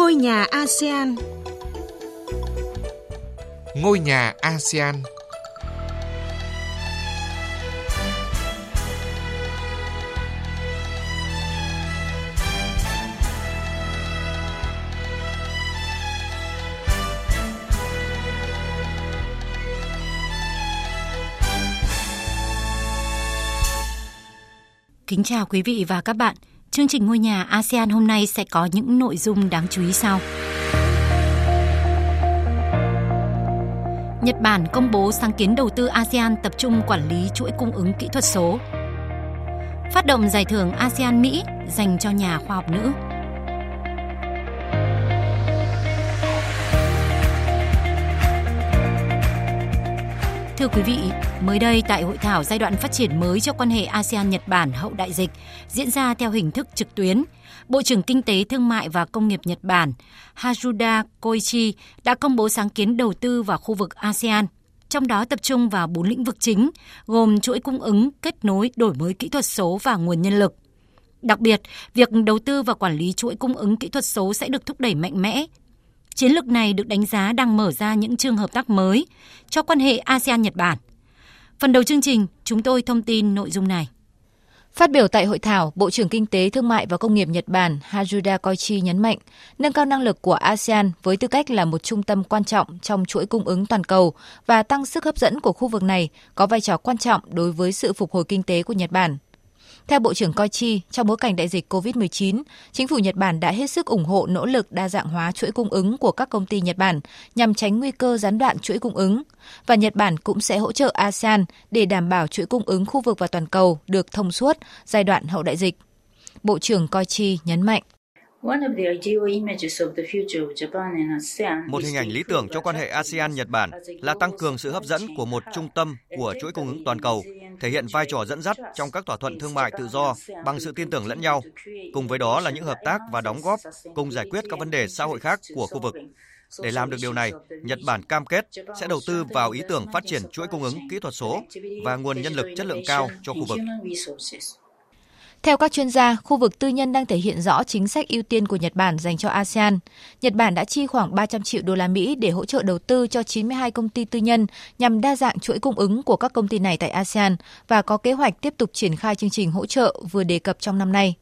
Ngôi nhà ASEAN Ngôi nhà ASEAN Kính chào quý vị và các bạn. Chương trình Ngôi nhà ASEAN hôm nay sẽ có những nội dung đáng chú ý sau. Nhật Bản công bố sáng kiến đầu tư ASEAN tập trung quản lý chuỗi cung ứng kỹ thuật số. Phát động giải thưởng ASEAN Mỹ dành cho nhà khoa học nữ. Thưa quý vị, mới đây tại hội thảo giai đoạn phát triển mới cho quan hệ ASEAN-Nhật Bản hậu đại dịch diễn ra theo hình thức trực tuyến, Bộ trưởng Kinh tế Thương mại và Công nghiệp Nhật Bản Haruda Koichi đã công bố sáng kiến đầu tư vào khu vực ASEAN, trong đó tập trung vào bốn lĩnh vực chính, gồm chuỗi cung ứng, kết nối, đổi mới kỹ thuật số và nguồn nhân lực. Đặc biệt, việc đầu tư và quản lý chuỗi cung ứng kỹ thuật số sẽ được thúc đẩy mạnh mẽ Chiến lược này được đánh giá đang mở ra những chương hợp tác mới cho quan hệ ASEAN-Nhật Bản. Phần đầu chương trình, chúng tôi thông tin nội dung này. Phát biểu tại hội thảo, Bộ trưởng Kinh tế, Thương mại và Công nghiệp Nhật Bản Haruda Koichi nhấn mạnh, nâng cao năng lực của ASEAN với tư cách là một trung tâm quan trọng trong chuỗi cung ứng toàn cầu và tăng sức hấp dẫn của khu vực này có vai trò quan trọng đối với sự phục hồi kinh tế của Nhật Bản. Theo Bộ trưởng Koichi, trong bối cảnh đại dịch COVID-19, chính phủ Nhật Bản đã hết sức ủng hộ nỗ lực đa dạng hóa chuỗi cung ứng của các công ty Nhật Bản nhằm tránh nguy cơ gián đoạn chuỗi cung ứng. Và Nhật Bản cũng sẽ hỗ trợ ASEAN để đảm bảo chuỗi cung ứng khu vực và toàn cầu được thông suốt giai đoạn hậu đại dịch. Bộ trưởng Koichi nhấn mạnh. Một hình ảnh lý tưởng cho quan hệ ASEAN-Nhật Bản là tăng cường sự hấp dẫn của một trung tâm của chuỗi cung ứng toàn cầu, thể hiện vai trò dẫn dắt trong các thỏa thuận thương mại tự do bằng sự tin tưởng lẫn nhau. Cùng với đó là những hợp tác và đóng góp cùng giải quyết các vấn đề xã hội khác của khu vực. Để làm được điều này, Nhật Bản cam kết sẽ đầu tư vào ý tưởng phát triển chuỗi cung ứng kỹ thuật số và nguồn nhân lực chất lượng cao cho khu vực. Theo các chuyên gia, khu vực tư nhân đang thể hiện rõ chính sách ưu tiên của Nhật Bản dành cho ASEAN. Nhật Bản đã chi khoảng 300 triệu đô la Mỹ để hỗ trợ đầu tư cho 92 công ty tư nhân nhằm đa dạng chuỗi cung ứng của các công ty này tại ASEAN và có kế hoạch tiếp tục triển khai chương trình hỗ trợ vừa đề cập trong năm nay.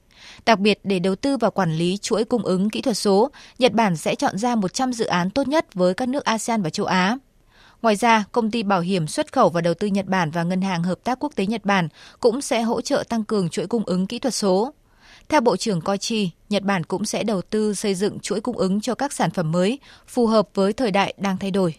Đặc biệt để đầu tư và quản lý chuỗi cung ứng kỹ thuật số, Nhật Bản sẽ chọn ra 100 dự án tốt nhất với các nước ASEAN và châu Á. Ngoài ra, công ty bảo hiểm xuất khẩu và đầu tư Nhật Bản và Ngân hàng Hợp tác Quốc tế Nhật Bản cũng sẽ hỗ trợ tăng cường chuỗi cung ứng kỹ thuật số. Theo Bộ trưởng Koichi, Nhật Bản cũng sẽ đầu tư xây dựng chuỗi cung ứng cho các sản phẩm mới phù hợp với thời đại đang thay đổi.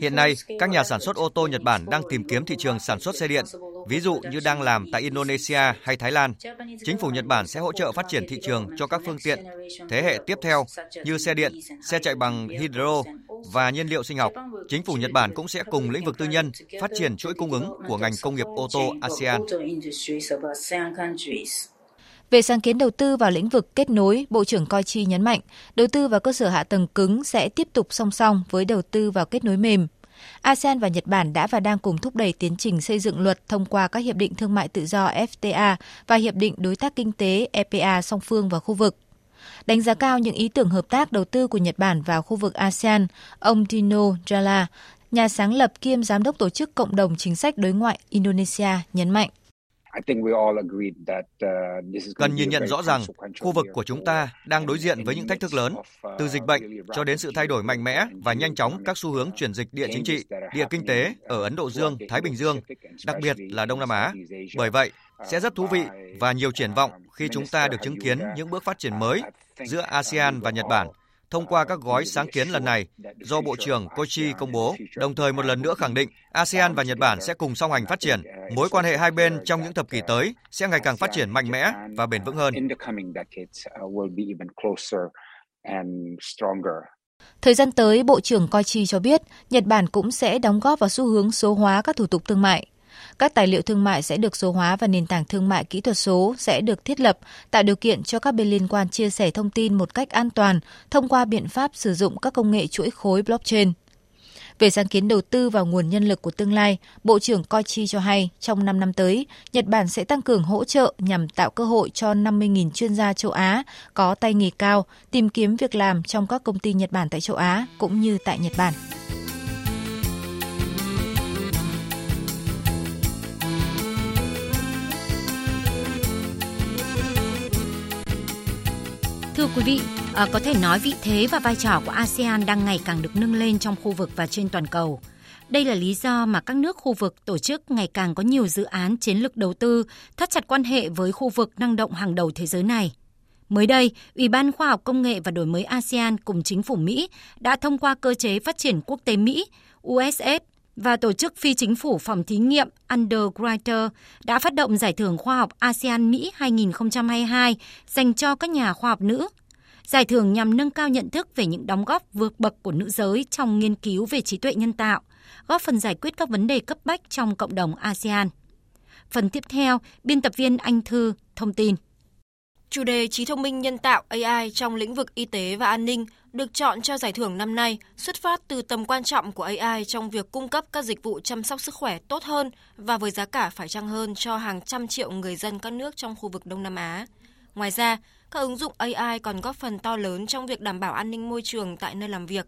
Hiện nay, các nhà sản xuất ô tô Nhật Bản đang tìm kiếm thị trường sản xuất xe điện, ví dụ như đang làm tại Indonesia hay Thái Lan. Chính phủ Nhật Bản sẽ hỗ trợ phát triển thị trường cho các phương tiện thế hệ tiếp theo như xe điện, xe chạy bằng hydro và nhiên liệu sinh học. Chính phủ Nhật Bản cũng sẽ cùng lĩnh vực tư nhân phát triển chuỗi cung ứng của ngành công nghiệp ô tô ASEAN. Về sáng kiến đầu tư vào lĩnh vực kết nối, Bộ trưởng Coi Chi nhấn mạnh, đầu tư vào cơ sở hạ tầng cứng sẽ tiếp tục song song với đầu tư vào kết nối mềm. ASEAN và Nhật Bản đã và đang cùng thúc đẩy tiến trình xây dựng luật thông qua các hiệp định thương mại tự do FTA và hiệp định đối tác kinh tế EPA song phương và khu vực. Đánh giá cao những ý tưởng hợp tác đầu tư của Nhật Bản vào khu vực ASEAN, ông Dino Jala, nhà sáng lập kiêm giám đốc tổ chức cộng đồng chính sách đối ngoại Indonesia nhấn mạnh. Uh, Cần nhìn nhận rõ rằng khu vực của chúng ta đang đối diện với những thách thức lớn, từ dịch bệnh cho đến sự thay đổi mạnh mẽ và nhanh chóng các xu hướng chuyển dịch địa chính trị, địa kinh tế ở Ấn Độ Dương, Thái Bình Dương, đặc biệt là Đông Nam Á. Bởi vậy, sẽ rất thú vị và nhiều triển vọng khi chúng ta được chứng kiến những bước phát triển mới giữa ASEAN và Nhật Bản thông qua các gói sáng kiến lần này do Bộ trưởng Koichi công bố, đồng thời một lần nữa khẳng định ASEAN và Nhật Bản sẽ cùng song hành phát triển. Mối quan hệ hai bên trong những thập kỷ tới sẽ ngày càng phát triển mạnh mẽ và bền vững hơn. Thời gian tới, Bộ trưởng Koichi cho biết Nhật Bản cũng sẽ đóng góp vào xu hướng số hóa các thủ tục thương mại. Các tài liệu thương mại sẽ được số hóa và nền tảng thương mại kỹ thuật số sẽ được thiết lập, tạo điều kiện cho các bên liên quan chia sẻ thông tin một cách an toàn thông qua biện pháp sử dụng các công nghệ chuỗi khối blockchain. Về sáng kiến đầu tư vào nguồn nhân lực của tương lai, Bộ trưởng Koichi cho hay trong 5 năm tới, Nhật Bản sẽ tăng cường hỗ trợ nhằm tạo cơ hội cho 50.000 chuyên gia châu Á có tay nghề cao tìm kiếm việc làm trong các công ty Nhật Bản tại châu Á cũng như tại Nhật Bản. Quý vị, à, có thể nói vị thế và vai trò của ASEAN đang ngày càng được nâng lên trong khu vực và trên toàn cầu. Đây là lý do mà các nước khu vực tổ chức ngày càng có nhiều dự án chiến lược đầu tư, thắt chặt quan hệ với khu vực năng động hàng đầu thế giới này. Mới đây, Ủy ban Khoa học Công nghệ và Đổi mới ASEAN cùng chính phủ Mỹ đã thông qua cơ chế phát triển quốc tế Mỹ USS và tổ chức phi chính phủ phòng thí nghiệm Underwriter đã phát động giải thưởng khoa học ASEAN Mỹ 2022 dành cho các nhà khoa học nữ. Giải thưởng nhằm nâng cao nhận thức về những đóng góp vượt bậc của nữ giới trong nghiên cứu về trí tuệ nhân tạo, góp phần giải quyết các vấn đề cấp bách trong cộng đồng ASEAN. Phần tiếp theo, biên tập viên Anh Thư thông tin. Chủ đề trí thông minh nhân tạo AI trong lĩnh vực y tế và an ninh được chọn cho giải thưởng năm nay xuất phát từ tầm quan trọng của AI trong việc cung cấp các dịch vụ chăm sóc sức khỏe tốt hơn và với giá cả phải chăng hơn cho hàng trăm triệu người dân các nước trong khu vực Đông Nam Á. Ngoài ra, các ứng dụng AI còn góp phần to lớn trong việc đảm bảo an ninh môi trường tại nơi làm việc,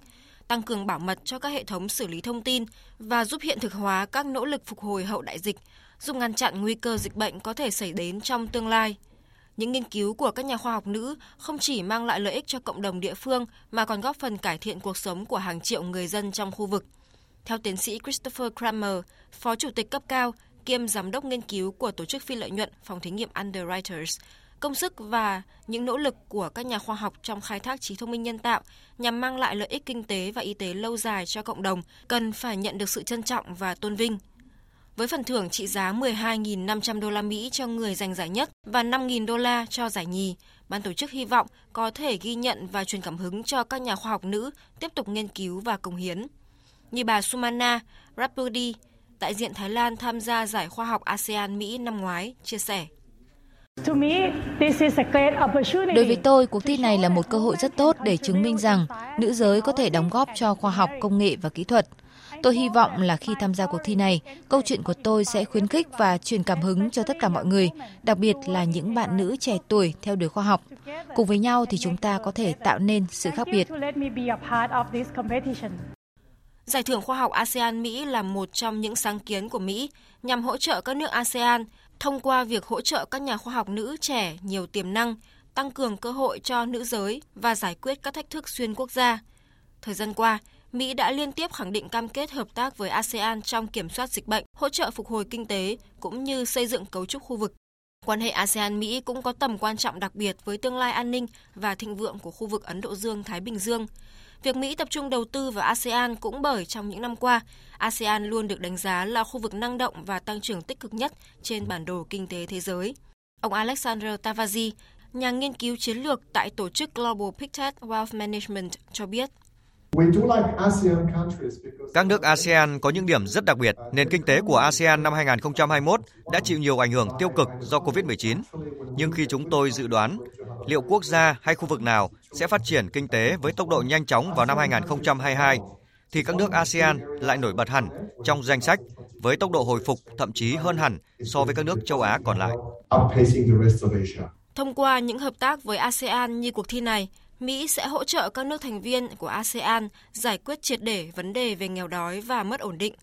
tăng cường bảo mật cho các hệ thống xử lý thông tin và giúp hiện thực hóa các nỗ lực phục hồi hậu đại dịch, giúp ngăn chặn nguy cơ dịch bệnh có thể xảy đến trong tương lai. Những nghiên cứu của các nhà khoa học nữ không chỉ mang lại lợi ích cho cộng đồng địa phương mà còn góp phần cải thiện cuộc sống của hàng triệu người dân trong khu vực. Theo tiến sĩ Christopher Kramer, Phó Chủ tịch cấp cao kiêm Giám đốc nghiên cứu của tổ chức phi lợi nhuận phòng thí nghiệm Underwriters, công sức và những nỗ lực của các nhà khoa học trong khai thác trí thông minh nhân tạo nhằm mang lại lợi ích kinh tế và y tế lâu dài cho cộng đồng cần phải nhận được sự trân trọng và tôn vinh với phần thưởng trị giá 12.500 đô la Mỹ cho người giành giải nhất và 5.000 đô la cho giải nhì. Ban tổ chức hy vọng có thể ghi nhận và truyền cảm hứng cho các nhà khoa học nữ tiếp tục nghiên cứu và công hiến. Như bà Sumana Rapudi, đại diện Thái Lan tham gia giải khoa học ASEAN Mỹ năm ngoái, chia sẻ. Đối với tôi, cuộc thi này là một cơ hội rất tốt để chứng minh rằng nữ giới có thể đóng góp cho khoa học, công nghệ và kỹ thuật. Tôi hy vọng là khi tham gia cuộc thi này, câu chuyện của tôi sẽ khuyến khích và truyền cảm hứng cho tất cả mọi người, đặc biệt là những bạn nữ trẻ tuổi theo đuổi khoa học. Cùng với nhau thì chúng ta có thể tạo nên sự khác biệt. Giải thưởng khoa học ASEAN Mỹ là một trong những sáng kiến của Mỹ nhằm hỗ trợ các nước ASEAN thông qua việc hỗ trợ các nhà khoa học nữ trẻ nhiều tiềm năng, tăng cường cơ hội cho nữ giới và giải quyết các thách thức xuyên quốc gia. Thời gian qua, Mỹ đã liên tiếp khẳng định cam kết hợp tác với ASEAN trong kiểm soát dịch bệnh, hỗ trợ phục hồi kinh tế cũng như xây dựng cấu trúc khu vực. Quan hệ ASEAN-Mỹ cũng có tầm quan trọng đặc biệt với tương lai an ninh và thịnh vượng của khu vực Ấn Độ Dương-Thái Bình Dương. Việc Mỹ tập trung đầu tư vào ASEAN cũng bởi trong những năm qua, ASEAN luôn được đánh giá là khu vực năng động và tăng trưởng tích cực nhất trên bản đồ kinh tế thế giới. Ông Alexander Tavazi, nhà nghiên cứu chiến lược tại tổ chức Global Pictet Wealth Management cho biết, các nước ASEAN có những điểm rất đặc biệt. Nền kinh tế của ASEAN năm 2021 đã chịu nhiều ảnh hưởng tiêu cực do COVID-19. Nhưng khi chúng tôi dự đoán liệu quốc gia hay khu vực nào sẽ phát triển kinh tế với tốc độ nhanh chóng vào năm 2022, thì các nước ASEAN lại nổi bật hẳn trong danh sách với tốc độ hồi phục thậm chí hơn hẳn so với các nước châu Á còn lại. Thông qua những hợp tác với ASEAN như cuộc thi này, Mỹ sẽ hỗ trợ các nước thành viên của ASEAN giải quyết triệt để vấn đề về nghèo đói và mất ổn định,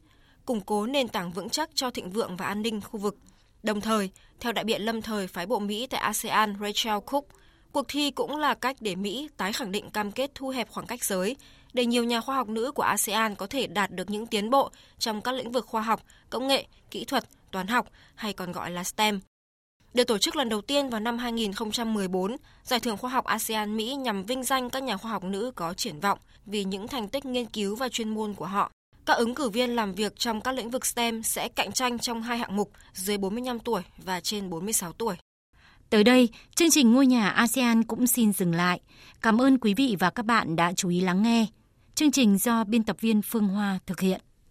củng cố nền tảng vững chắc cho thịnh vượng và an ninh khu vực. Đồng thời, theo đại biện lâm thời phái bộ Mỹ tại ASEAN Rachel Cook, cuộc thi cũng là cách để Mỹ tái khẳng định cam kết thu hẹp khoảng cách giới, để nhiều nhà khoa học nữ của ASEAN có thể đạt được những tiến bộ trong các lĩnh vực khoa học, công nghệ, kỹ thuật, toán học hay còn gọi là STEM. Được tổ chức lần đầu tiên vào năm 2014, Giải thưởng khoa học ASEAN Mỹ nhằm vinh danh các nhà khoa học nữ có triển vọng vì những thành tích nghiên cứu và chuyên môn của họ. Các ứng cử viên làm việc trong các lĩnh vực STEM sẽ cạnh tranh trong hai hạng mục dưới 45 tuổi và trên 46 tuổi. Tới đây, chương trình Ngôi nhà ASEAN cũng xin dừng lại. Cảm ơn quý vị và các bạn đã chú ý lắng nghe. Chương trình do biên tập viên Phương Hoa thực hiện.